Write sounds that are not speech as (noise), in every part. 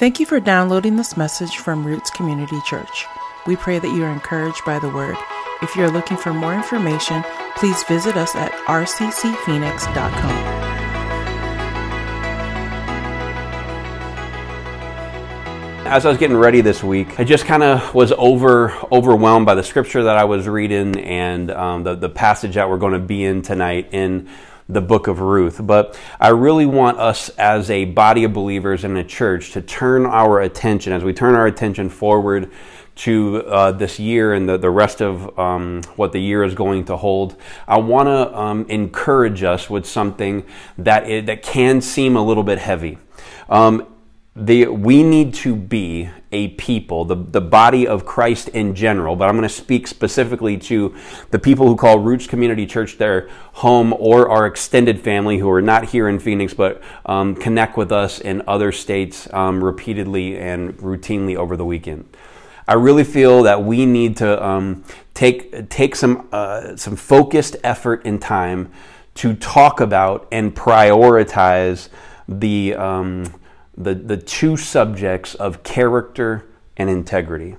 Thank you for downloading this message from Roots Community Church. We pray that you are encouraged by the word. If you're looking for more information, please visit us at rccphoenix.com. as I was getting ready this week, I just kind of was over overwhelmed by the scripture that I was reading and um, the the passage that we're going to be in tonight in the book of Ruth. But I really want us as a body of believers in the church to turn our attention as we turn our attention forward to uh, this year and the, the rest of um, what the year is going to hold, I want to um, encourage us with something that it, that can seem a little bit heavy. Um, the, we need to be a people, the, the body of Christ in general, but I'm going to speak specifically to the people who call Roots Community Church their home or our extended family who are not here in Phoenix but um, connect with us in other states um, repeatedly and routinely over the weekend. I really feel that we need to um, take, take some, uh, some focused effort and time to talk about and prioritize the um, the, the two subjects of character and integrity.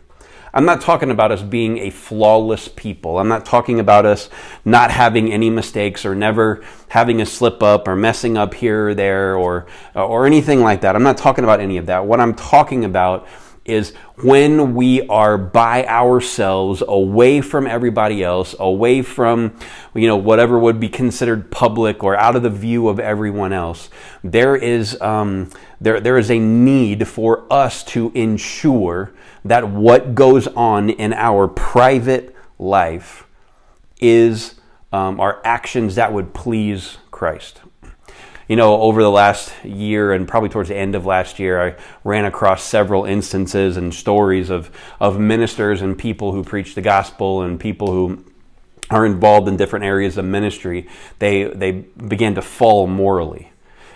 I'm not talking about us being a flawless people. I'm not talking about us not having any mistakes or never having a slip up or messing up here or there or, or anything like that. I'm not talking about any of that. What I'm talking about is when we are by ourselves away from everybody else away from you know whatever would be considered public or out of the view of everyone else there is um, there, there is a need for us to ensure that what goes on in our private life is um, our actions that would please christ you know, over the last year and probably towards the end of last year, I ran across several instances and stories of, of ministers and people who preach the gospel and people who are involved in different areas of ministry. They, they began to fall morally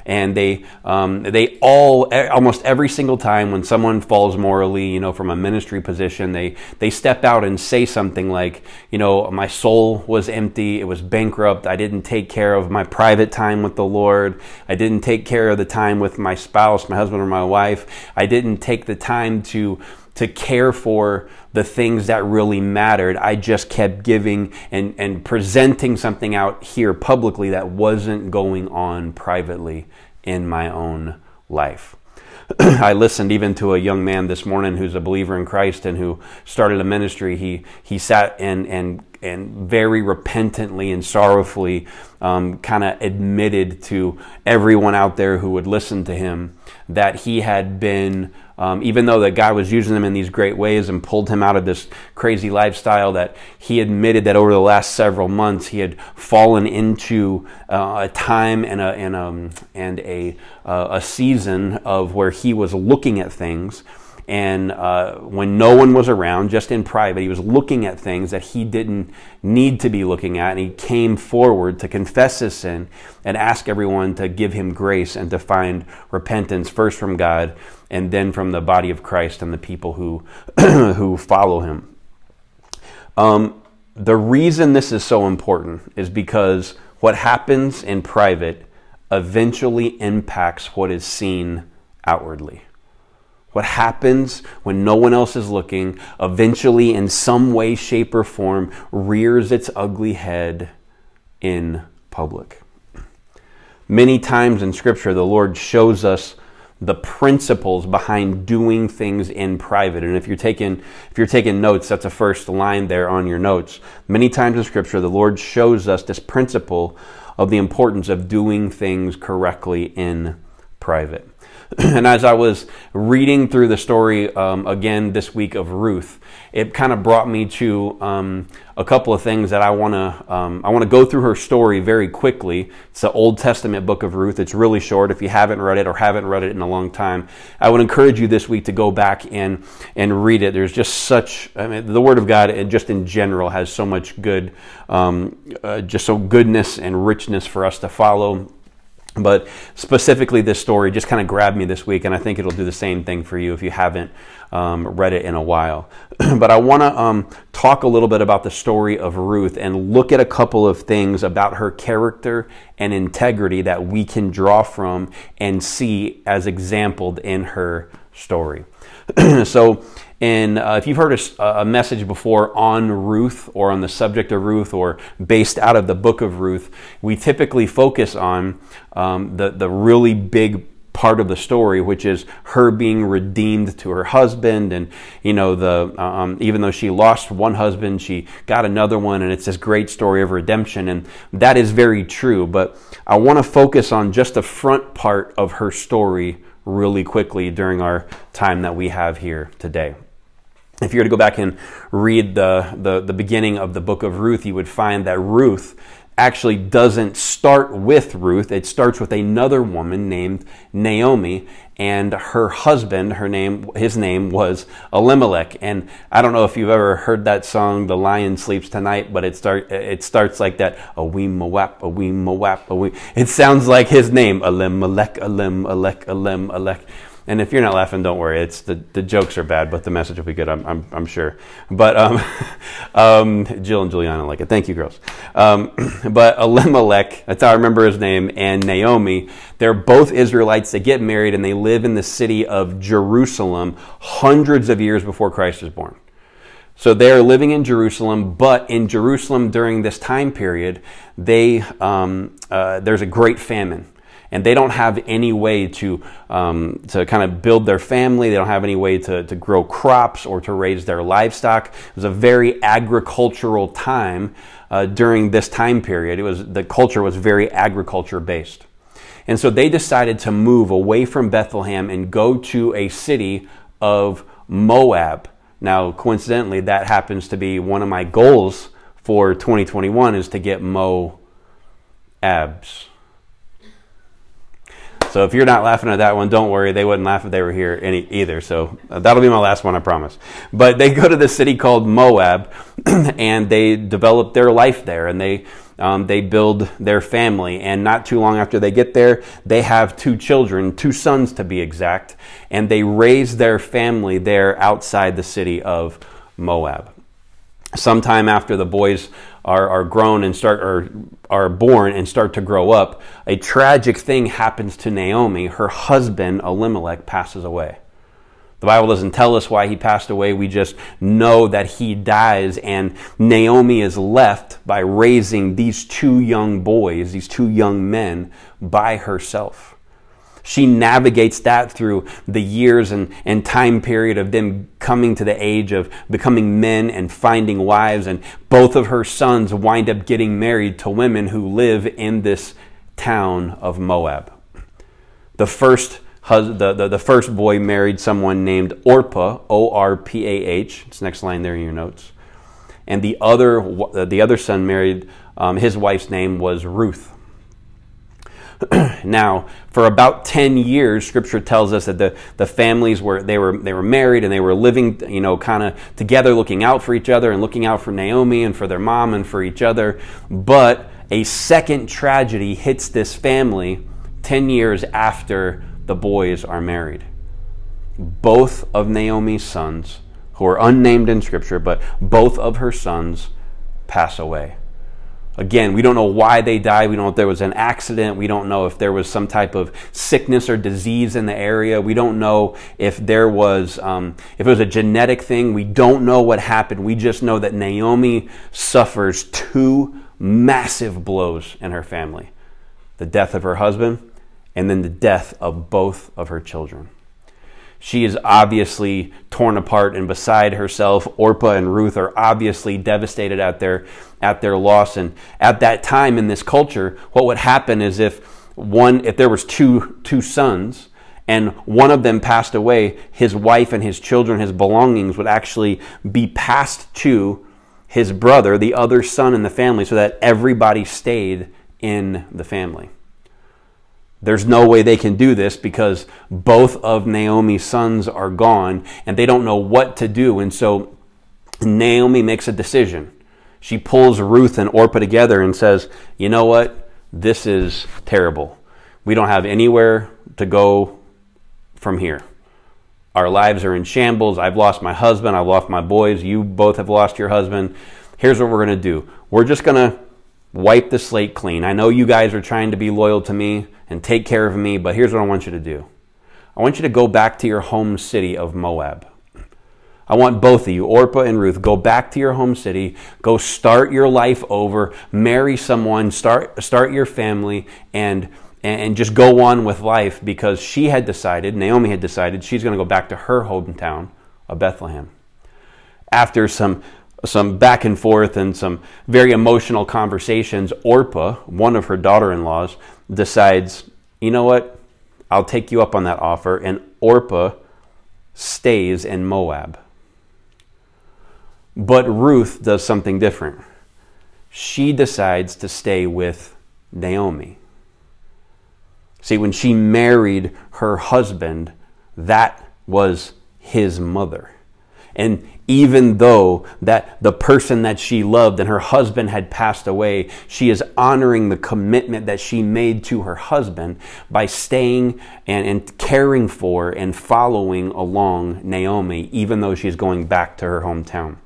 and they um, they all almost every single time when someone falls morally, you know, from a ministry position, they they step out and say something like, you know, my soul was empty, it was bankrupt, I didn't take care of my private time with the Lord, I didn't take care of the time with my spouse, my husband or my wife, I didn't take the time to to care for the things that really mattered. I just kept giving and, and presenting something out here publicly that wasn't going on privately in my own life. (clears throat) I listened even to a young man this morning who's a believer in Christ and who started a ministry. He he sat and and and very repentantly and sorrowfully um, kind of admitted to everyone out there who would listen to him that he had been um, even though that God was using him in these great ways and pulled him out of this crazy lifestyle, that he admitted that over the last several months he had fallen into uh, a time and a and a, um, and a, uh, a season of where he was looking at things and uh, when no one was around, just in private, he was looking at things that he didn't need to be looking at. And he came forward to confess his sin and ask everyone to give him grace and to find repentance first from God and then from the body of Christ and the people who, (clears throat) who follow him. Um, the reason this is so important is because what happens in private eventually impacts what is seen outwardly. What happens when no one else is looking eventually, in some way, shape, or form, rears its ugly head in public. Many times in Scripture, the Lord shows us the principles behind doing things in private. And if you're taking if you're taking notes, that's a first line there on your notes. Many times in Scripture, the Lord shows us this principle of the importance of doing things correctly in private. (clears throat) and as I was reading through the story um, again this week of Ruth, it kind of brought me to um, a couple of things that I want to um, I want to go through her story very quickly. It's the Old Testament book of Ruth. It's really short. If you haven't read it or haven't read it in a long time, I would encourage you this week to go back and and read it. There's just such I mean, the Word of God, and just in general, has so much good, um, uh, just so goodness and richness for us to follow but specifically, this story just kind of grabbed me this week, and I think it'll do the same thing for you if you haven't um, read it in a while. (clears throat) but I want to um, talk a little bit about the story of Ruth and look at a couple of things about her character and integrity that we can draw from and see as exampled in her story. (clears throat) so, and uh, if you've heard a, a, message before on Ruth or on the subject of Ruth or based out of the book of Ruth, we typically focus on um, the, the really big part of the story, which is her being redeemed to her husband, and you know the um, even though she lost one husband, she got another one, and it's this great story of redemption, and that is very true. But I want to focus on just the front part of her story really quickly during our time that we have here today. If you were to go back and read the, the, the beginning of the book of Ruth, you would find that Ruth actually doesn't start with Ruth. It starts with another woman named Naomi, and her husband, her name, his name was Elimelech. And I don't know if you've ever heard that song, "The Lion Sleeps Tonight," but it start it starts like that: a wee mawap, a wee mawap, a wee. It sounds like his name, Elimelech, Elimelech, Elimelech. And if you're not laughing, don't worry. It's the, the jokes are bad, but the message will be good. I'm, I'm, I'm sure. But um, (laughs) um, Jill and Juliana like it. Thank you, girls. Um, (clears throat) but Elimelech, that's how I remember his name, and Naomi, they're both Israelites. They get married and they live in the city of Jerusalem hundreds of years before Christ is born. So they're living in Jerusalem, but in Jerusalem during this time period, they um, uh, there's a great famine and they don't have any way to um, to kind of build their family. They don't have any way to, to grow crops or to raise their livestock. It was a very agricultural time uh, during this time period. It was the culture was very agriculture based, and so they decided to move away from Bethlehem and go to a city of Moab. Now, coincidentally, that happens to be one of my goals for 2021 is to get Mo abs. So if you're not laughing at that one, don't worry. They wouldn't laugh if they were here any, either. So uh, that'll be my last one, I promise. But they go to the city called Moab, (clears throat) and they develop their life there, and they um, they build their family. And not too long after they get there, they have two children, two sons to be exact, and they raise their family there outside the city of Moab. Sometime after the boys are, are grown and start are, are born and start to grow up, a tragic thing happens to Naomi. Her husband, Elimelech, passes away. The Bible doesn't tell us why he passed away. We just know that he dies, and Naomi is left by raising these two young boys, these two young men, by herself. She navigates that through the years and, and time period of them coming to the age of becoming men and finding wives. And both of her sons wind up getting married to women who live in this town of Moab. The first the, the, the, first boy married someone named Orpah, O R P A H. It's next line there in your notes. And the other, the other son married, um, his wife's name was Ruth. (clears throat) now, for about 10 years, scripture tells us that the, the families were they were they were married and they were living, you know, kind of together, looking out for each other and looking out for Naomi and for their mom and for each other. But a second tragedy hits this family 10 years after the boys are married. Both of Naomi's sons, who are unnamed in scripture, but both of her sons pass away. Again, we don't know why they died. We don't know if there was an accident. We don't know if there was some type of sickness or disease in the area. We don't know if there was um, if it was a genetic thing. We don't know what happened. We just know that Naomi suffers two massive blows in her family: the death of her husband, and then the death of both of her children. She is obviously torn apart and beside herself. Orpah and Ruth are obviously devastated at their at their loss. And at that time in this culture, what would happen is if one if there was two two sons and one of them passed away, his wife and his children, his belongings would actually be passed to his brother, the other son in the family, so that everybody stayed in the family. There's no way they can do this because both of Naomi's sons are gone and they don't know what to do. And so Naomi makes a decision. She pulls Ruth and Orpah together and says, You know what? This is terrible. We don't have anywhere to go from here. Our lives are in shambles. I've lost my husband. I've lost my boys. You both have lost your husband. Here's what we're going to do we're just going to wipe the slate clean. I know you guys are trying to be loyal to me and take care of me, but here's what I want you to do I want you to go back to your home city of Moab. I want both of you, Orpah and Ruth, go back to your home city, go start your life over, marry someone, start start your family, and and just go on with life because she had decided, Naomi had decided, she's going to go back to her hometown of Bethlehem. After some some back and forth and some very emotional conversations, Orpah, one of her daughter-in-laws, decides, you know what? I'll take you up on that offer, and Orpah stays in Moab. But Ruth does something different. She decides to stay with Naomi. See, when she married her husband, that was his mother. And even though that the person that she loved and her husband had passed away, she is honoring the commitment that she made to her husband by staying and, and caring for and following along Naomi, even though she's going back to her hometown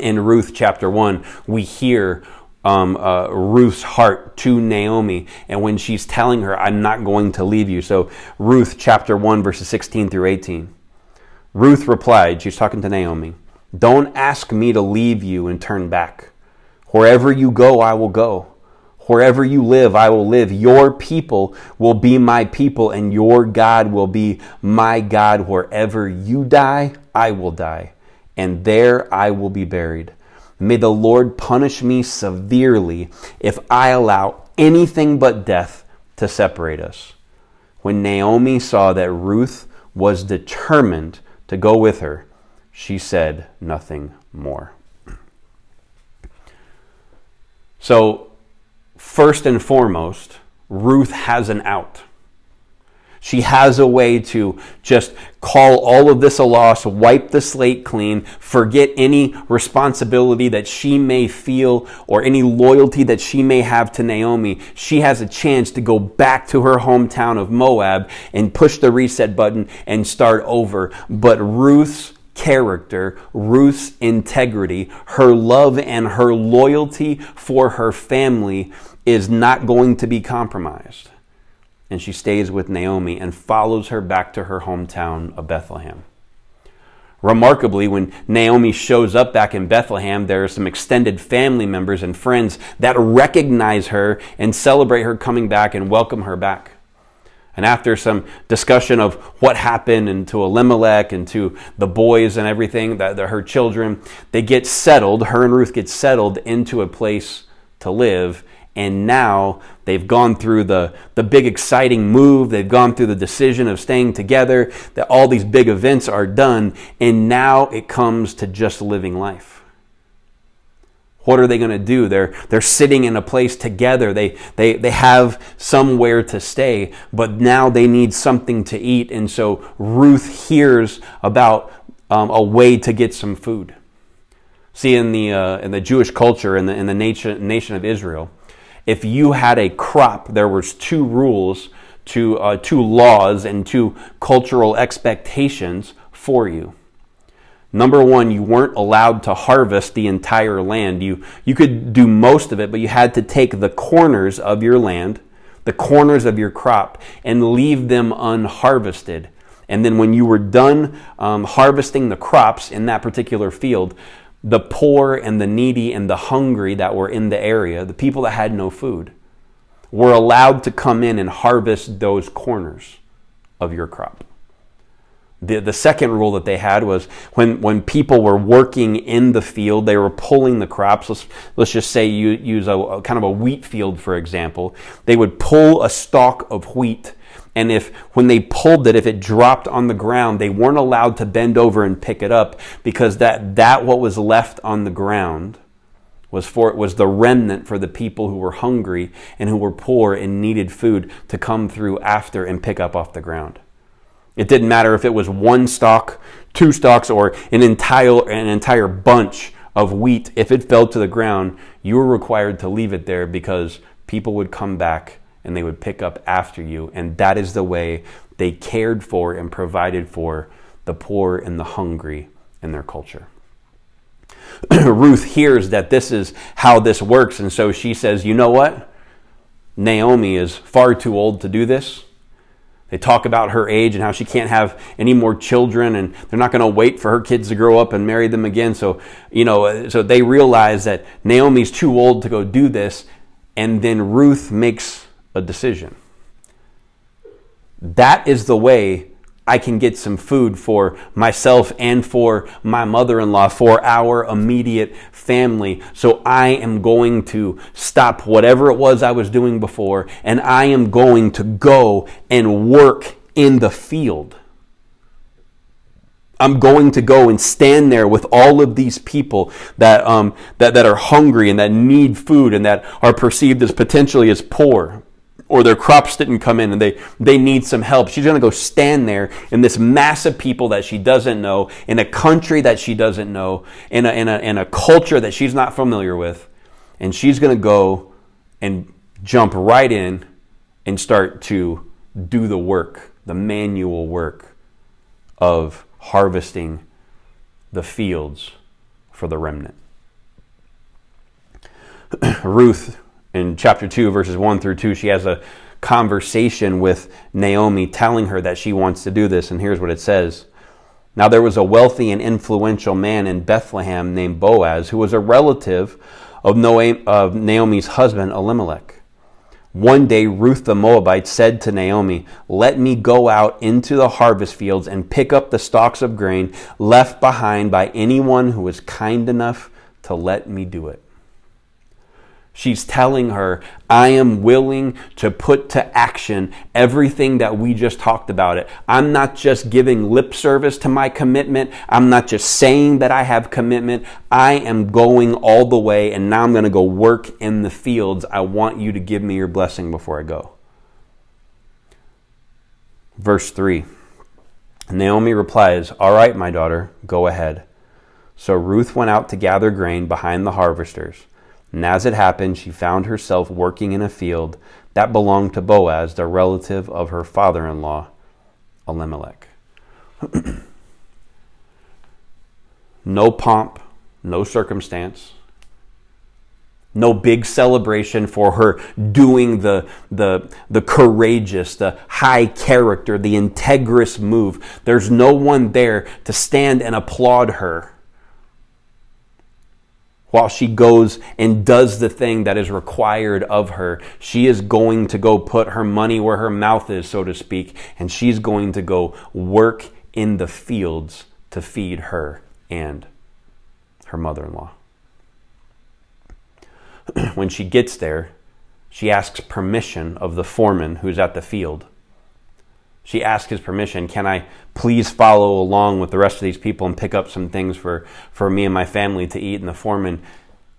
in Ruth chapter 1, we hear um, uh, Ruth's heart to Naomi, and when she's telling her, I'm not going to leave you. So, Ruth chapter 1, verses 16 through 18. Ruth replied, she's talking to Naomi, Don't ask me to leave you and turn back. Wherever you go, I will go. Wherever you live, I will live. Your people will be my people, and your God will be my God. Wherever you die, I will die and there I will be buried. May the Lord punish me severely if I allow anything but death to separate us. When Naomi saw that Ruth was determined to go with her, she said nothing more. So, first and foremost, Ruth has an out. She has a way to just call all of this a loss, wipe the slate clean, forget any responsibility that she may feel or any loyalty that she may have to Naomi. She has a chance to go back to her hometown of Moab and push the reset button and start over. But Ruth's character, Ruth's integrity, her love and her loyalty for her family is not going to be compromised and she stays with Naomi and follows her back to her hometown of Bethlehem. Remarkably, when Naomi shows up back in Bethlehem, there are some extended family members and friends that recognize her and celebrate her coming back and welcome her back. And after some discussion of what happened and to Elimelech and to the boys and everything, that her children, they get settled, her and Ruth get settled into a place to live and now they've gone through the, the big exciting move. They've gone through the decision of staying together that all these big events are done. And now it comes to just living life. What are they going to do? They're, they're sitting in a place together. They, they, they have somewhere to stay but now they need something to eat. And so ruth hears about um, a way to get some food. See in the, uh, in the jewish culture in the, in the nation, nation of israel if you had a crop, there was two rules, two, uh, two laws, and two cultural expectations for you. Number one, you weren't allowed to harvest the entire land. You, you could do most of it, but you had to take the corners of your land, the corners of your crop, and leave them unharvested. And then when you were done um, harvesting the crops in that particular field, the poor and the needy and the hungry that were in the area, the people that had no food, were allowed to come in and harvest those corners of your crop. The, the second rule that they had was when, when people were working in the field, they were pulling the crops. Let's, let's just say you use a, a kind of a wheat field, for example. They would pull a stalk of wheat and if when they pulled it, if it dropped on the ground, they weren't allowed to bend over and pick it up because that, that what was left on the ground was for it was the remnant for the people who were hungry and who were poor and needed food to come through after and pick up off the ground. It didn't matter if it was one stalk, two stalks, or an entire an entire bunch of wheat. If it fell to the ground, you were required to leave it there because people would come back and they would pick up after you. And that is the way they cared for and provided for the poor and the hungry in their culture. (clears throat) Ruth hears that this is how this works, and so she says, You know what? Naomi is far too old to do this. They talk about her age and how she can't have any more children, and they're not going to wait for her kids to grow up and marry them again. So, you know, so they realize that Naomi's too old to go do this, and then Ruth makes a decision. That is the way I can get some food for myself and for my mother in law, for our immediate family. So I am going to stop whatever it was I was doing before, and I am going to go and work in the field. I'm going to go and stand there with all of these people that, um, that, that are hungry and that need food and that are perceived as potentially as poor or their crops didn't come in and they, they need some help. She's going to go stand there in this mass of people that she doesn't know, in a country that she doesn't know, in a, in a, in a culture that she's not familiar with. And she's going to go and jump right in and start to do the work, the manual work of harvesting the fields for the remnant. (clears throat) Ruth in chapter 2, verses 1 through 2, she has a conversation with Naomi telling her that she wants to do this. And here's what it says Now there was a wealthy and influential man in Bethlehem named Boaz, who was a relative of Naomi's husband, Elimelech. One day, Ruth the Moabite said to Naomi, Let me go out into the harvest fields and pick up the stalks of grain left behind by anyone who is kind enough to let me do it. She's telling her, I am willing to put to action everything that we just talked about it. I'm not just giving lip service to my commitment. I'm not just saying that I have commitment. I am going all the way and now I'm going to go work in the fields. I want you to give me your blessing before I go. Verse 3 Naomi replies, All right, my daughter, go ahead. So Ruth went out to gather grain behind the harvesters. And as it happened, she found herself working in a field that belonged to Boaz, the relative of her father in law, Elimelech. (clears throat) no pomp, no circumstance, no big celebration for her doing the, the, the courageous, the high character, the integrous move. There's no one there to stand and applaud her while she goes and does the thing that is required of her. She is going to go put her money where her mouth is, so to speak, and she's going to go work in the fields to feed her and her mother in law. (clears throat) when she gets there, she asks permission of the foreman who's at the field she asked his permission can i please follow along with the rest of these people and pick up some things for, for me and my family to eat? And the foreman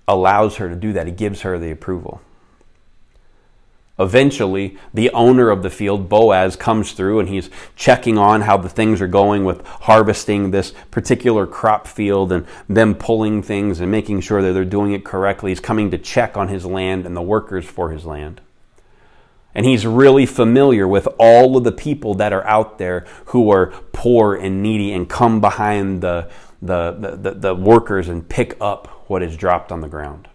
allows her to do that. He gives her the approval. Eventually the owner of the field boaz comes through and he's checking on how the things are going with harvesting this particular crop field and them pulling things and making sure that they're doing it correctly. He's coming to check on his land and the workers for his land and he's really familiar with all of the people that are out there who are poor and needy and come behind the, the, the, the, workers and pick up what is dropped on the ground.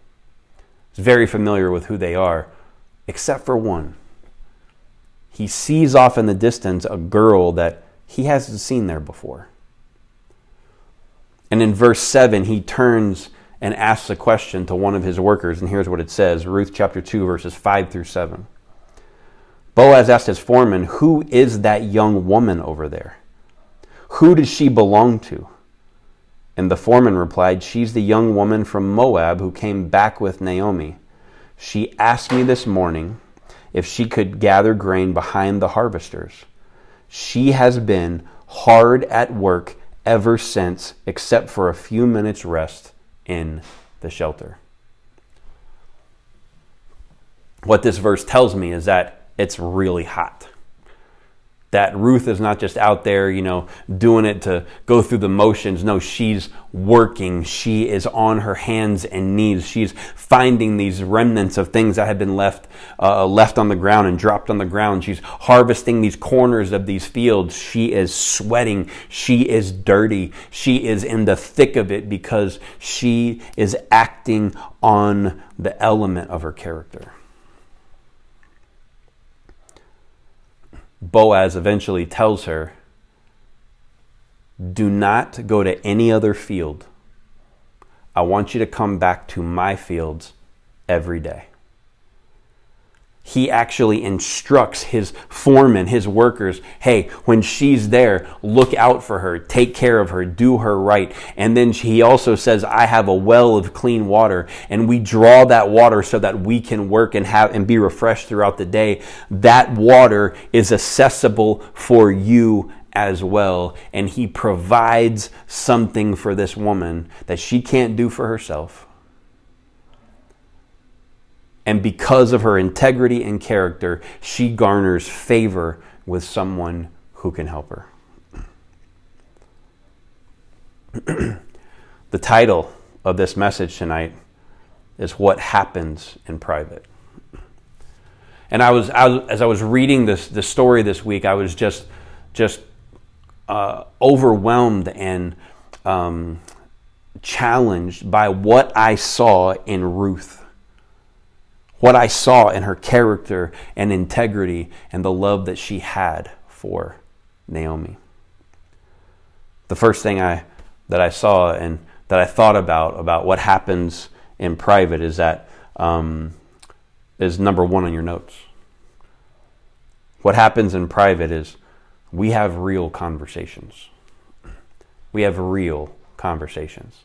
He's very familiar with who they are, except for one. He sees off in the distance a girl that he hasn't seen there before. And in verse 7, he turns and asks a question to one of his workers, and here's what it says Ruth chapter 2, verses 5 through 7. Boaz asked his foreman, Who is that young woman over there? Who does she belong to? And the foreman replied, She's the young woman from Moab who came back with Naomi. She asked me this morning if she could gather grain behind the harvesters. She has been hard at work ever since, except for a few minutes' rest in the shelter. What this verse tells me is that it's really hot. That Ruth is not just out there, you know, doing it to go through the motions. No, she's working. She is on her hands and knees. She's finding these remnants of things that have been left uh, left on the ground and dropped on the ground. She's harvesting these corners of these fields. She is sweating. She is dirty. She is in the thick of it because she is acting on the element of her character. Boaz eventually tells her, Do not go to any other field. I want you to come back to my fields every day he actually instructs his foreman, his workers, hey, when she's there, look out for her, take care of her, do her right. And then he also says, I have a well of clean water, and we draw that water so that we can work and have and be refreshed throughout the day. That water is accessible for you as well. And he provides something for this woman that she can't do for herself and because of her integrity and character, she garners favor with someone who can help her. (clears throat) the title of this message tonight is What Happens in Private. And I was, I was as I was reading this, this story this week, I was just, just uh, overwhelmed and um, challenged by what I saw in Ruth what I saw in her character and integrity and the love that she had for Naomi. The first thing I that I saw and that I thought about about what happens in private is that um, is number one on your notes. What happens in private is we have real conversations. We have real conversations.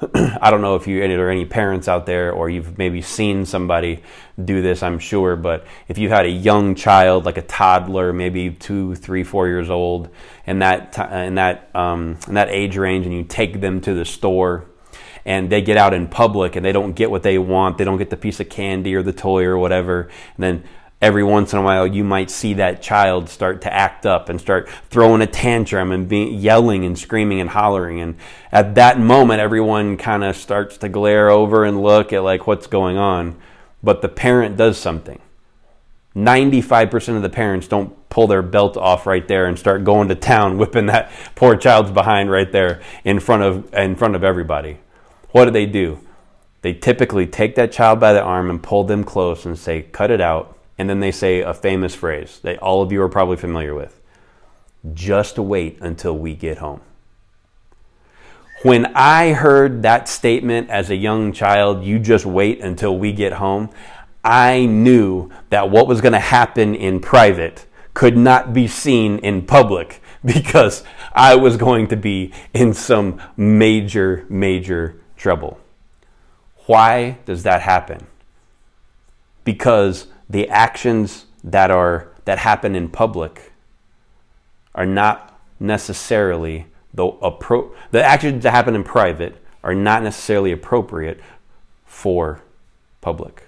(clears throat) I don't know if you are any parents out there or you've maybe seen somebody do this, I'm sure, but if you had a young child, like a toddler, maybe two, three, four years old, in that, in that, um, in that age range, and you take them to the store and they get out in public and they don't get what they want, they don't get the piece of candy or the toy or whatever, and then every once in a while you might see that child start to act up and start throwing a tantrum and be yelling and screaming and hollering. And at that moment everyone kind of starts to glare over and look at like what's going on. But the parent does something. 95% of the parents don't pull their belt off right there and start going to town (laughs) whipping that poor child's behind right there in front of in front of everybody. What do they do? They typically take that child by the arm and pull them close and say cut it out and then they say a famous phrase that all of you are probably familiar with just wait until we get home. When I heard that statement as a young child, you just wait until we get home, I knew that what was going to happen in private could not be seen in public (laughs) because I was going to be in some major, major trouble. Why does that happen? Because the actions that are that happen in public are not necessarily the appro- the actions that happen in private are not necessarily appropriate for public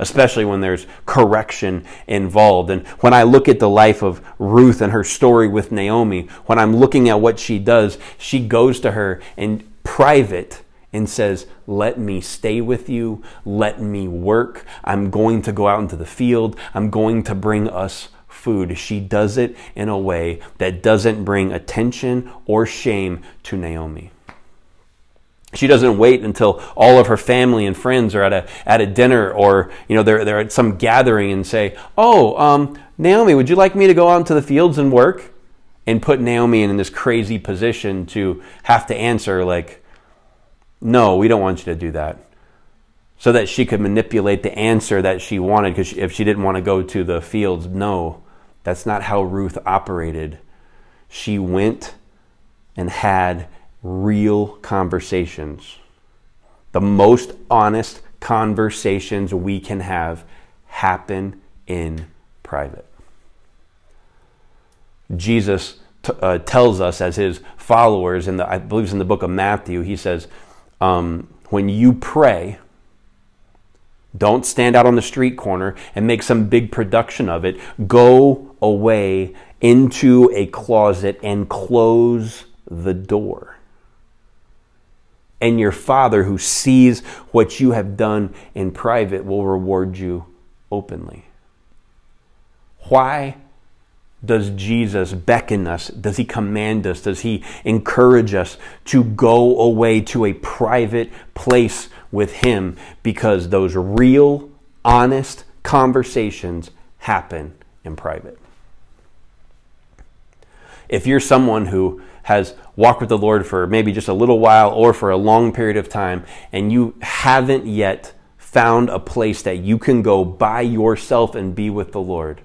especially when there's correction involved. And when I look at the life of Ruth and her story with Naomi, when I'm looking at what she does, she goes to her in private and says, Let me stay with you. Let me work. I'm going to go out into the field. I'm going to bring us food. She does it in a way that doesn't bring attention or shame to Naomi. She doesn't wait until all of her family and friends are at a, at a dinner or you know they're, they're at some gathering and say, Oh, um, Naomi, would you like me to go out into the fields and work? And put Naomi in this crazy position to have to answer, like, no, we don't want you to do that. So that she could manipulate the answer that she wanted because if she didn't want to go to the fields, no, that's not how Ruth operated. She went and had real conversations. The most honest conversations we can have happen in private. Jesus t- uh, tells us as his followers, the, I believe it's in the book of Matthew, he says, um, when you pray, don't stand out on the street corner and make some big production of it. Go away into a closet and close the door. And your Father, who sees what you have done in private, will reward you openly. Why does Jesus beckon us? Does he command us? Does he encourage us to go away to a private place with him? Because those real, honest conversations happen in private. If you're someone who has walked with the Lord for maybe just a little while or for a long period of time, and you haven't yet found a place that you can go by yourself and be with the Lord,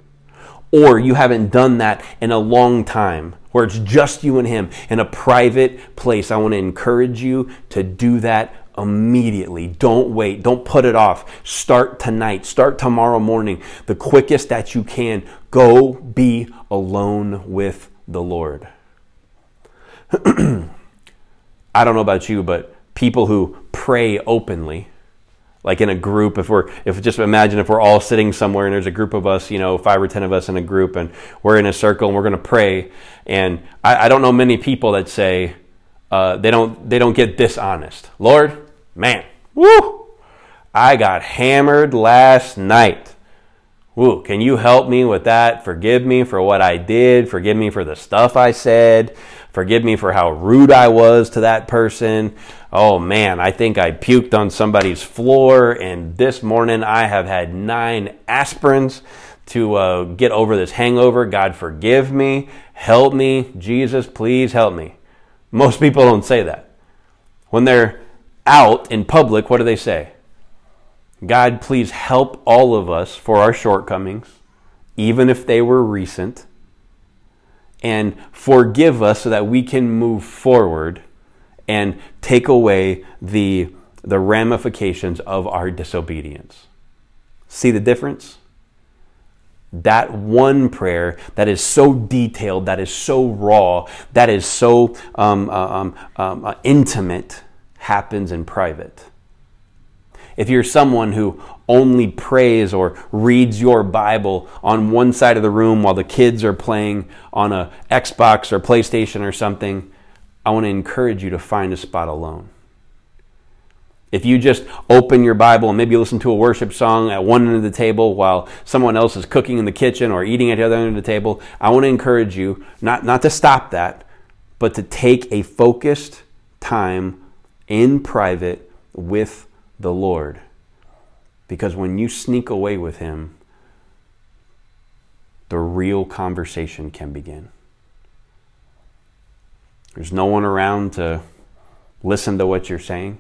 or you haven't done that in a long time, where it's just you and Him in a private place, I want to encourage you to do that immediately. Don't wait. Don't put it off. Start tonight. Start tomorrow morning. The quickest that you can. Go be alone with the Lord. (clears throat) I don't know about you, but people who pray openly, like in a group, if we're, if just imagine if we're all sitting somewhere and there's a group of us, you know, five or ten of us in a group, and we're in a circle and we're going to pray. And I, I, don't know many people that say uh, they don't they don't get dishonest. Lord, man, woo, I got hammered last night. Woo, can you help me with that? Forgive me for what I did. Forgive me for the stuff I said. Forgive me for how rude I was to that person. Oh man, I think I puked on somebody's floor, and this morning I have had nine aspirins to uh, get over this hangover. God, forgive me. Help me. Jesus, please help me. Most people don't say that. When they're out in public, what do they say? God, please help all of us for our shortcomings, even if they were recent, and forgive us so that we can move forward and take away the, the ramifications of our disobedience. See the difference? That one prayer that is so detailed, that is so raw, that is so um, uh, um, um, uh, intimate, happens in private if you're someone who only prays or reads your Bible on one side of the room while the kids are playing on a Xbox or PlayStation or something, I want to encourage you to find a spot alone. If you just open your Bible and maybe listen to a worship song at one end of the table while someone else is cooking in the kitchen or eating at the other end of the table, I want to encourage you not, not to stop that, but to take a focused time in private with the Lord. Because when you sneak away with Him, the real conversation can begin. There's no one around to listen to what you're saying.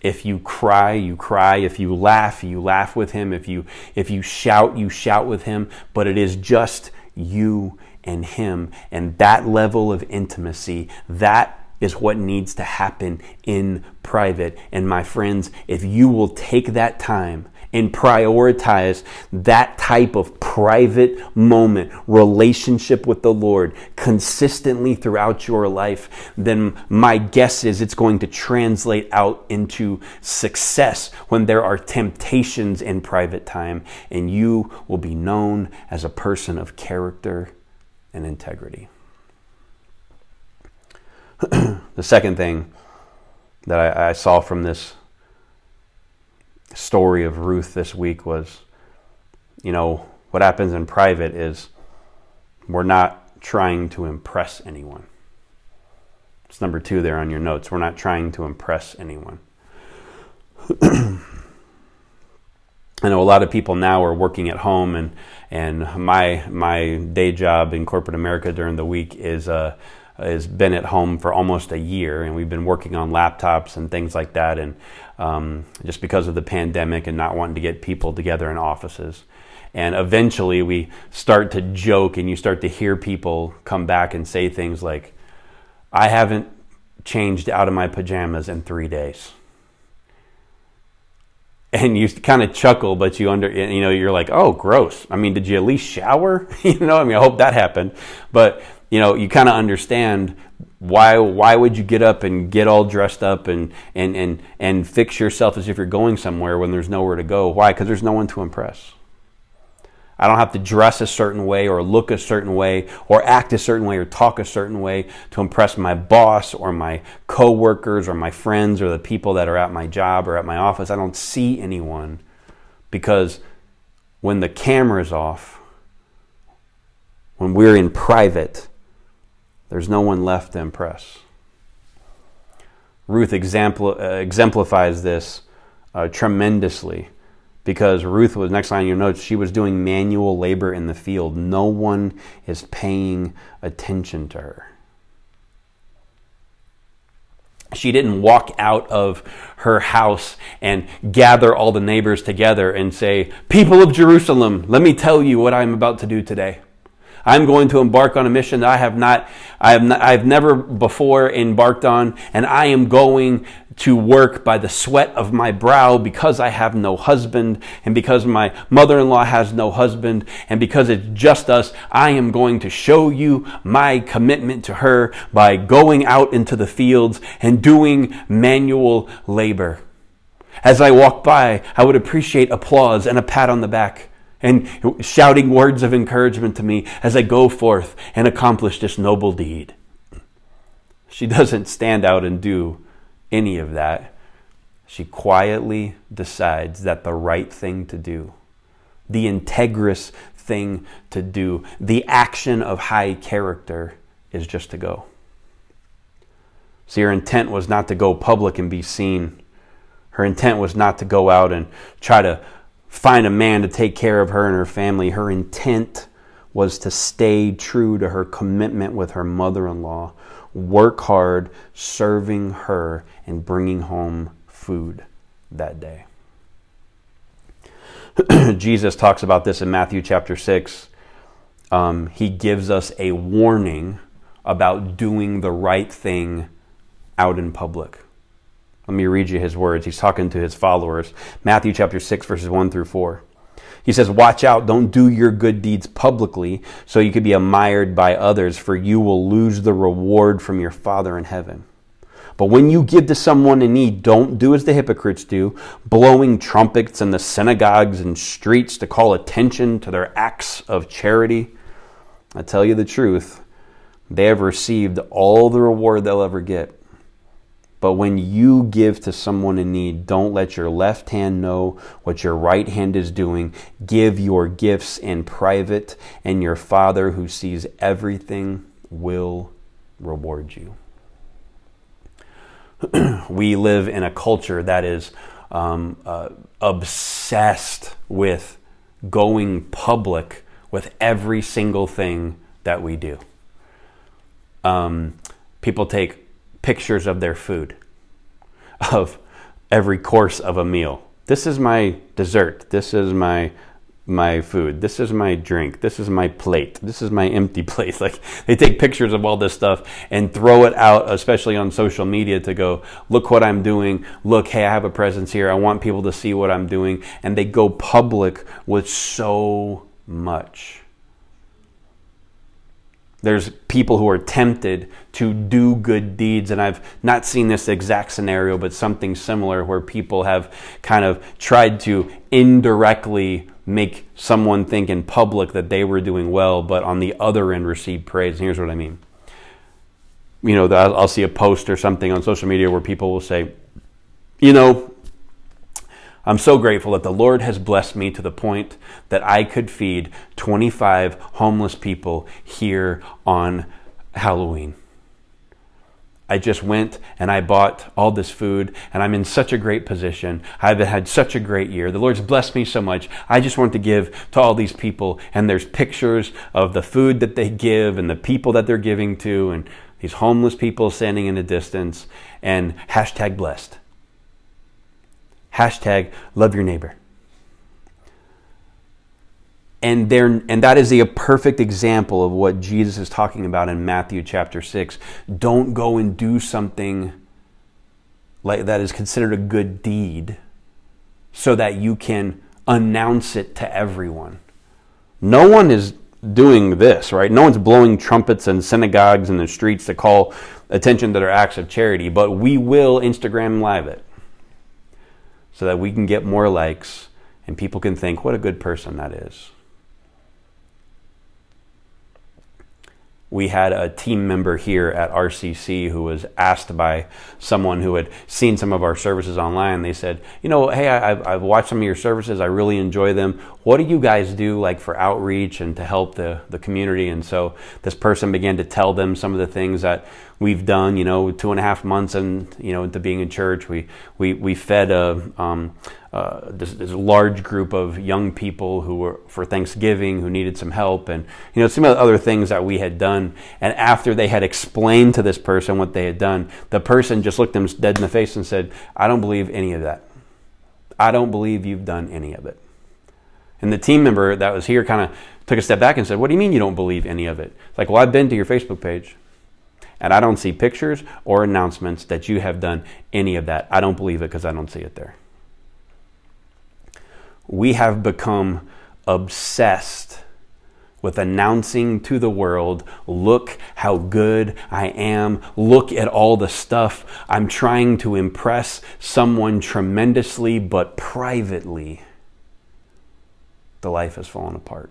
If you cry, you cry. If you laugh, you laugh with him. If you if you shout, you shout with him, but it is just you and him and that level of intimacy, that is what needs to happen in private. And my friends, if you will take that time and prioritize that type of private moment, relationship with the Lord consistently throughout your life, then my guess is it's going to translate out into success when there are temptations in private time, and you will be known as a person of character and integrity. (clears throat) the second thing that I, I, saw from this story of Ruth this week was, you know, what happens in private is we're not trying to impress anyone. It's number two there on your notes. We're not trying to impress anyone. (clears throat) I know a lot of people now are working at home, and and my my day job in corporate America during the week is uh, has been at home for almost a year, and we've been working on laptops and things like that. And um, just because of the pandemic and not wanting to get people together in offices. And eventually, we start to joke, and you start to hear people come back and say things like, I haven't changed out of my pajamas in three days. And you kind of chuckle, but you under, you know, you're like, oh, gross. I mean, did you at least shower? (laughs) you know, I mean, I hope that happened. But you know, you kind of understand why why would you get up and get all dressed up and and and and fix yourself as if you're going somewhere when there's nowhere to go? Why? Because there's no one to impress. I don't have to dress a certain way or look a certain way or act a certain way or talk a certain way to impress my boss or my coworkers or my friends or the people that are at my job or at my office. I don't see anyone because when the camera's off, when we're in private, there's no one left to impress. Ruth exemplifies this uh, tremendously because Ruth was next line in your notes. She was doing manual labor in the field. No one is paying attention to her. She didn't walk out of her house and gather all the neighbors together and say, People of Jerusalem, let me tell you what I'm about to do today. I'm going to embark on a mission that I have not, I have not, I've never before embarked on, and I am going to work by the sweat of my brow because I have no husband, and because my mother in law has no husband, and because it's just us, I am going to show you my commitment to her by going out into the fields and doing manual labor. As I walk by, I would appreciate applause and a pat on the back and shouting words of encouragement to me as I go forth and accomplish this noble deed. She doesn't stand out and do any of that. She quietly decides that the right thing to do, the integrous thing to do, the action of high character is just to go. See, her intent was not to go public and be seen. Her intent was not to go out and try to find a man to take care of her and her family. Her intent was to stay true to her commitment with her mother in law, work hard serving her and bringing home food that day. (clears throat) Jesus talks about this in Matthew chapter 6. Um, he gives us a warning about doing the right thing out in public. Let me read you his words. He's talking to his followers. Matthew chapter 6, verses 1 through 4. He says, Watch out, don't do your good deeds publicly, so you could be admired by others, for you will lose the reward from your Father in heaven. But when you give to someone in need, don't do as the hypocrites do, blowing trumpets in the synagogues and streets to call attention to their acts of charity. I tell you the truth, they have received all the reward they'll ever get. But when you give to someone in need, don't let your left hand know what your right hand is doing. Give your gifts in private, and your Father who sees everything will reward you. (clears throat) we live in a culture that is um, uh, obsessed with going public with every single thing that we do. Um, people take pictures of their food, of every course of a meal. This is my dessert. This is my my food. This is my drink. This is my plate. This is my empty (laughs) plate. Like they take pictures of all this stuff and throw it out, especially on social media to go, look what I'm doing. Look, hey, I have a presence here. I want people to see what I'm doing. And they go public with so much. There's people who are tempted to do good deeds, and I've not seen this exact scenario, but something similar where people have kind of tried to indirectly make someone think in public that they were doing well, but on the other end receive praise. And here's what I mean. You know, I'll see a post or something on social media where people will say, you know, I'm so grateful that the Lord has blessed me to the point that I could feed 25 homeless people here on Halloween. I just went and I bought all this food, and I'm in such a great position. I've had such a great year. The Lord's blessed me so much. I just want to give to all these people, and there's pictures of the food that they give and the people that they're giving to, and these homeless people standing in the distance, and hashtag blessed. Hashtag love your neighbor. And, there, and that is a perfect example of what Jesus is talking about in Matthew chapter 6. Don't go and do something like that is considered a good deed so that you can announce it to everyone. No one is doing this, right? No one's blowing trumpets in synagogues and the streets to call attention to their acts of charity, but we will Instagram live it so that we can get more likes and people can think, what a good person that is. We had a team member here at RCC who was asked by someone who had seen some of our services online. They said, You know, hey, I've, I've, watched some of your services. I really enjoy them. What do you guys do like for outreach and to help the, the community? And so this person began to tell them some of the things that we've done. You know, two and a half months and you know into being in church, we we we fed a um, uh, this, this, large group of young people who were for Thanksgiving who needed some help, and you know some of the other things that we had done. And after they had explained to this person what they had done, the person just looked them dead in the face and said, "I don't believe any of that. I don't believe you've done any of it." And the team member that was here kind of took a step back and said, "What do you mean you don't believe any of it?" It's like, "Well, I've been to your Facebook page." And I don't see pictures or announcements that you have done any of that. I don't believe it because I don't see it there we have become obsessed with announcing to the world, look how good I am. Look at all the stuff. I'm trying to impress someone tremendously, but privately, the life has fallen apart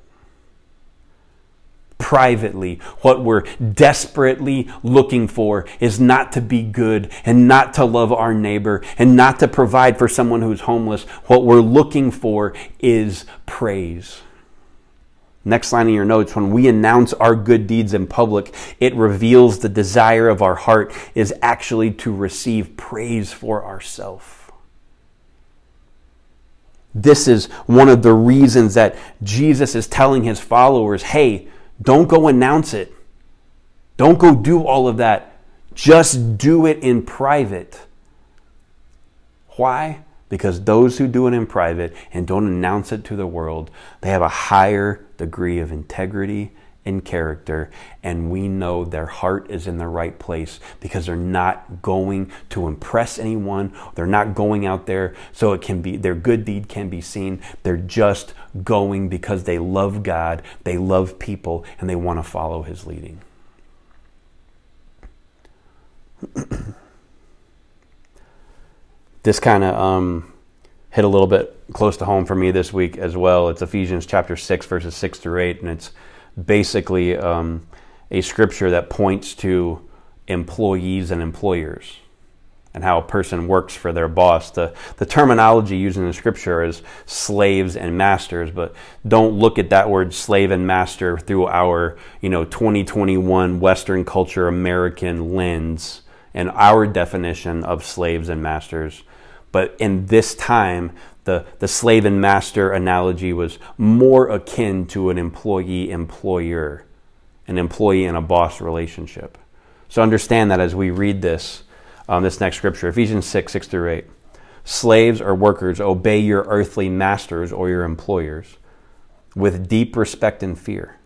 privately. What we're desperately looking for is not to be good and not to love our neighbor and not to provide for someone who's homeless. What we're looking for is praise. Next line in your notes when we announce our good deeds in public, it reveals the desire of our heart is actually to receive praise for ourselves. This is one of the reasons that Jesus is telling his followers hey, don't go announce it. Don't go do all of that. Just do it in private. Why? Because those who do it in private and don't announce it to the world, they have a higher degree of integrity in character, and we know their heart is in the right place because they're not going to impress anyone. They're not going out there so it can be their good deed can be seen. They're just going because they love God, they love people, and they want to follow His leading. this kind of um, hit a little bit close to home for me this week as well. It's Ephesians chapter 6, verses 6 through 8, and it's basically um, a scripture that points to employees and employers and how a person works for their boss. The, the terminology used in the scripture is slaves and masters, but don't look at that word slave and master through our, you know, 2021 Western culture American lens and our definition of slaves and masters. But in this time, the, the slave and master analogy was more akin to an employee employer, an employee and a boss relationship. So understand that as we read this, um, this next scripture, Ephesians 6, 6 through 8. Slaves or workers, obey your earthly masters or your employers with deep respect and fear.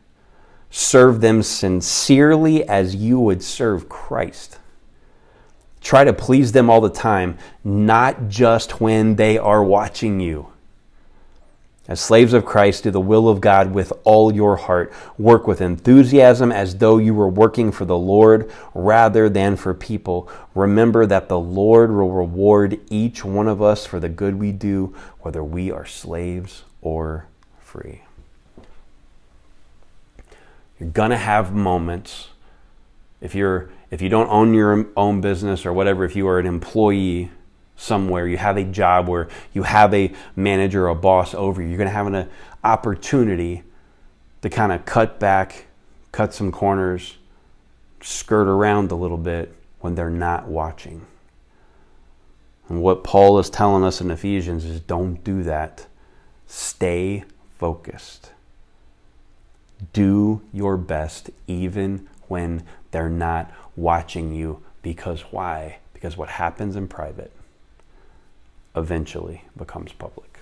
Serve them sincerely as you would serve Christ Try to please them all the time, not just when they are watching you. As slaves of Christ, do the will of God with all your heart. Work with enthusiasm as though you were working for the Lord rather than for people. Remember that the Lord will reward each one of us for the good we do, whether we are slaves or free. You're going to have moments if you're if you don't own your own business or whatever, if you are an employee somewhere, you have a job where you have a manager or a boss over you, you're going to have an uh, opportunity to kind of cut back, cut some corners, skirt around a little bit when they're not watching. And what Paul is telling us in Ephesians is don't do that. Stay focused. Do your best even when they're not watching you because why? Because what happens in private eventually becomes public.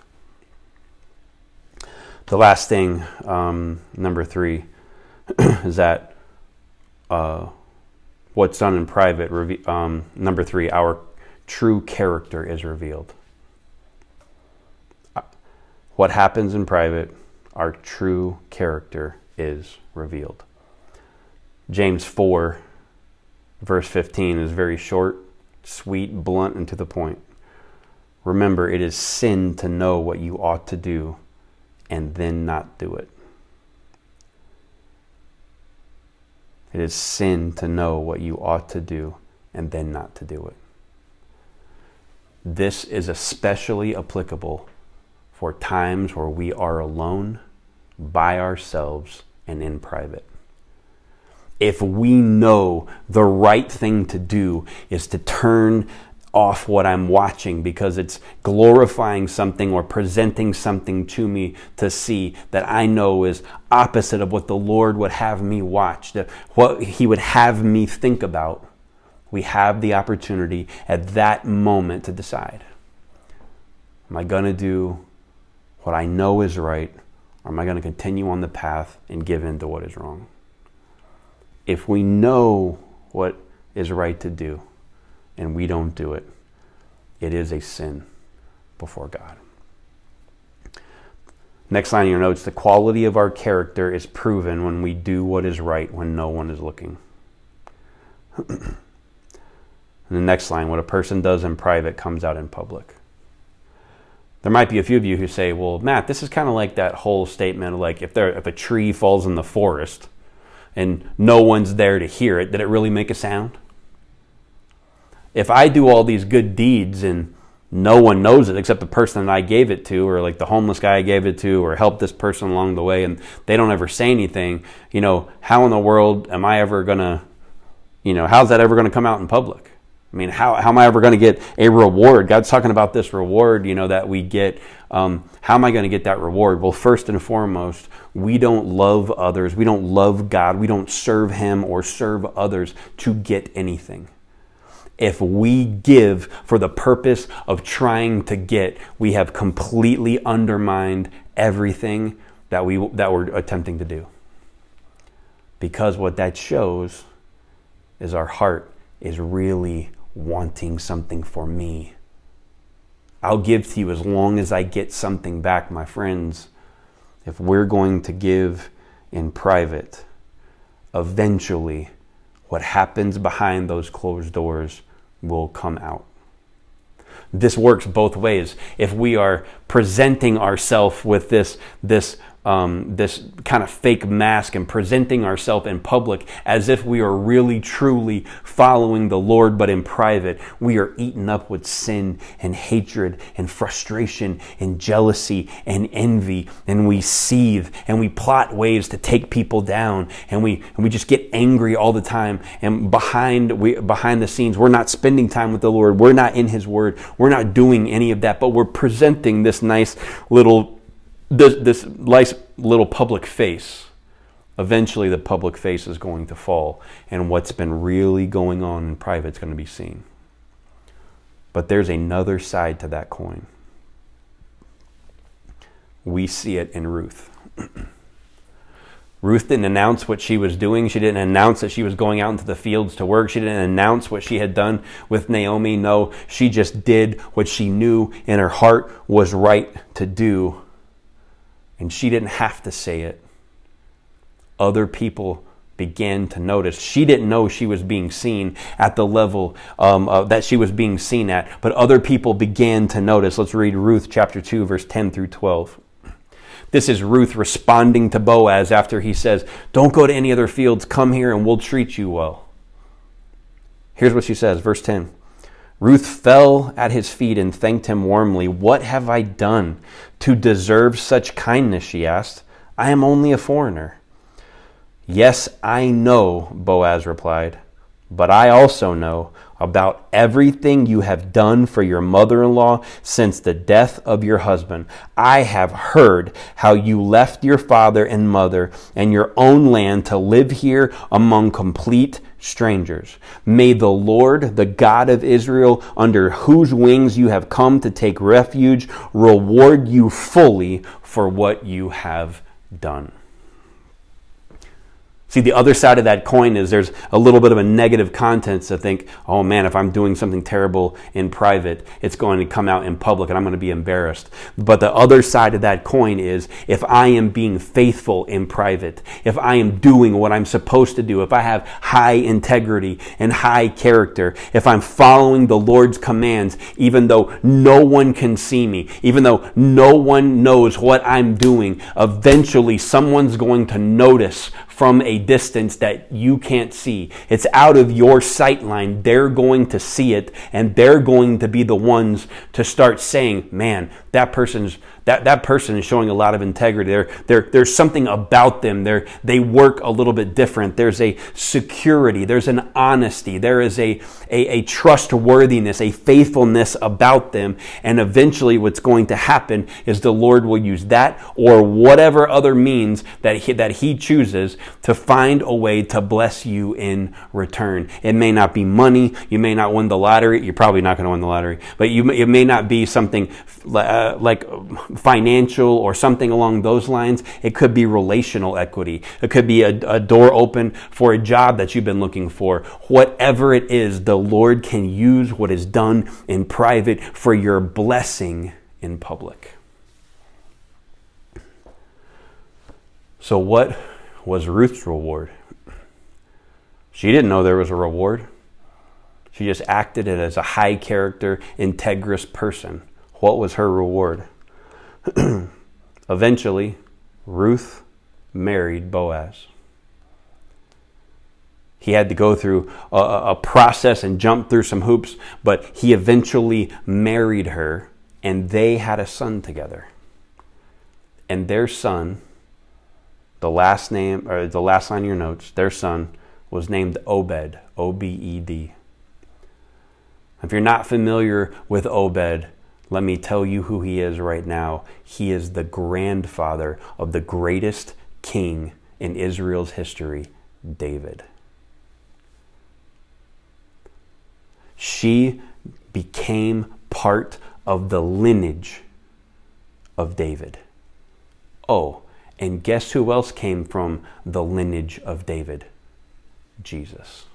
The last thing, um, number three, (clears throat) is that uh, what's done in private, um, number three, our true character is revealed. Uh, what happens in private, our true character is revealed. James 4 verse 15 is very short, sweet, blunt, and to the point. Remember, it is sin to know what you ought to do and then not do it. It is sin to know what you ought to do and then not to do it. This is especially applicable for times where we are alone, by ourselves, and in private if we know the right thing to do is to turn off what I'm watching because it's glorifying something or presenting something to me to see that I know is opposite of what the Lord would have me watch, that what He would have me think about. We have the opportunity at that moment to decide Am I going to do what I know is right, or am I going to continue on the path and give in to what is wrong? If we know what is right to do, and we don't do it, it is a sin before God. Next line in your notes the quality of our character is proven when we do what is right when no one is looking. and (clears throat) the next line what a person does in private comes out in public. There might be a few of you who say, well, Matt, this is kind of like that whole statement of like if, there, if a tree falls in the forest and no one's there to hear it, did it really make a sound? if I do all these good deeds and no one knows it except the person that I gave it to, or like the homeless guy I gave it to, or helped this person along the way, and they don't ever say anything, you know, how in the world am I ever gonna, you know, how's that ever gonna come out in public? I mean, how, how am I ever going to get a reward? God's talking about this reward, you know, that we get. Um, how am I going to get that reward? Well, first and foremost, we don't love others. We don't love God. We don't serve Him or serve others to get anything if we give for the purpose of trying to get, we have completely undermined everything that, we, that we're attempting to do. Because what that shows is our heart is really wanting something for me. I'll give to you as long as I get something back, my friends. If we're going to give in private, eventually, what happens behind those closed doors will come out. This works both ways. If we are presenting ourselves with this, this um, this kind of fake mask and presenting ourselves in public as if we are really truly following the Lord, but in private, we are eaten up with sin and hatred and frustration and jealousy and envy, and we seethe and we plot ways to take people down, and we and we just get angry all the time. And behind we behind the scenes, we're not spending time with the Lord. We're not in His Word. We're not doing any of that, but we're presenting this nice little this, this nice little public face, eventually the public face is going to fall, and what's been really going on in private is going to be seen. But there's another side to that coin. We see it in Ruth. Ruth didn't announce what she was doing. She didn't announce that she was going out into the fields to work. She didn't announce what she had done with Naomi. No, she just did what she knew in her heart was right to do and she didn't have to say it. Other people began to notice. She didn't know she was being seen at the level um, uh, that she was being seen at, but other people began to notice. Let's read Ruth chapter 2, verse 10 through 12. This is Ruth responding to Boaz after he says, Don't go to any other fields, come here and we'll treat you well. Here's what she says, verse 10. Ruth fell at his feet and thanked him warmly. What have I done to deserve such kindness? she asked. I am only a foreigner. Yes, I know, Boaz replied, but I also know about everything you have done for your mother in law since the death of your husband. I have heard how you left your father and mother and your own land to live here among complete strangers. May the Lord, the God of Israel, under whose wings you have come to take refuge, reward you fully for what you have done. See, the other side of that coin is there's a little bit of a negative content to think, oh man, if I'm doing something terrible in private, it's going to come out in public and I'm going to be embarrassed. But the other side of that coin is if I am being faithful in private, if I am doing what I'm supposed to do, if I have high integrity and high character, if I'm following the Lord's commands, even though no one can see me, even though no one knows what I'm doing, eventually someone's going to notice from a distance that you can't see. It's out of your sight line. They're going to see it and they're going to be the ones to start saying, man, that person's that, that person is showing a lot of integrity. There, there, there's something about them. They're, they work a little bit different. There's a security. There's an honesty. There is a, a, a trustworthiness, a faithfulness about them. And eventually, what's going to happen is the Lord will use that or whatever other means that he, that he chooses to find a way to bless you in return. It may not be money. You may not win the lottery. You're probably not going to win the lottery, but you, it may not be something uh, like financial or something along those lines. It could be relational equity. It could be a, a door open for a job that you've been looking for. Whatever it is, the Lord can use what is done in private for your blessing in public. So, what was Ruth's reward? She didn't know there was a reward. She just acted it as a high character, integrous person. What was her reward? (clears throat) Eventually, Ruth married Boaz. He had to go through a, a, process and jump through some hoops, but he eventually married her, and they had a son together. And their son, the last name or the last line of your notes, their son was named Obed, O B E D. If you're not familiar with Obed, let me tell you who he is right now. He is the grandfather of the greatest king in Israel's history, David. She became part of the lineage of David. Oh, and guess who else came from the lineage of David? Jesus.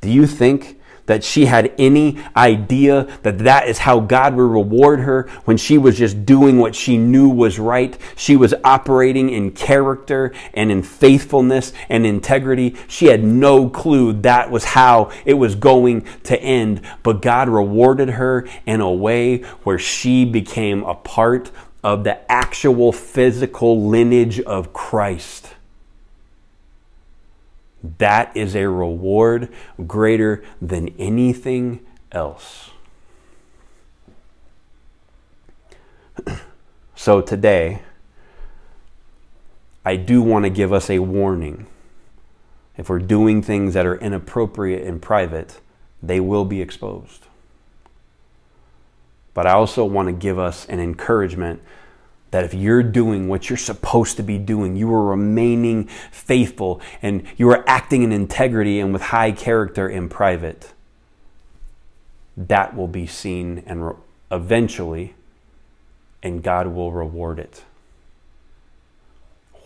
Do you think that she had any idea that that is how God would reward her when she was just doing what she knew was right? She was operating in character and in faithfulness and integrity. She had no clue that was how it was going to end, but God rewarded her in a way where she became a part of the actual physical lineage of Christ. That is a reward greater than anything else. (clears throat) so today, I do want to give us a warning. If we're doing things that are inappropriate in private, they will be exposed. But I also want to give us an encouragement that if you're doing what you're supposed to be doing, you are remaining faithful and you are acting in integrity and with high character in private, that will be seen and re- eventually, and God will reward it.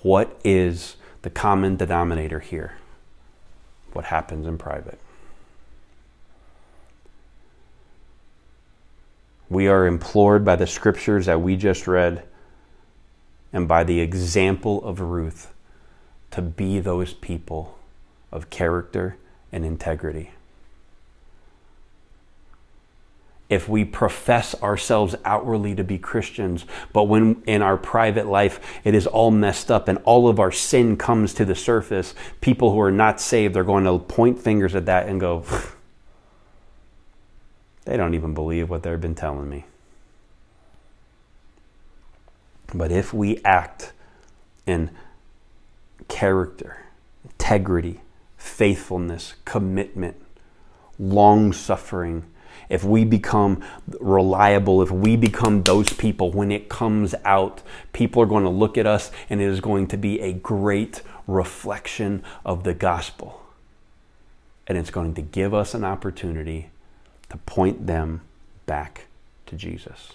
What is the common denominator here? What happens in private? We are implored by the scriptures that we just read and by the example of Ruth to be those people of character and integrity. If we profess ourselves outwardly to be Christians, but when in our private life it is all messed up and all of our sin comes to the surface, people who are not saved are going to point fingers at that and go, they don't even believe what they've been telling me. But if we act in character, integrity, faithfulness, commitment, long suffering, if we become reliable, if we become those people, when it comes out, people are going to look at us and it is going to be a great reflection of the gospel. And it's going to give us an opportunity to point them back to Jesus.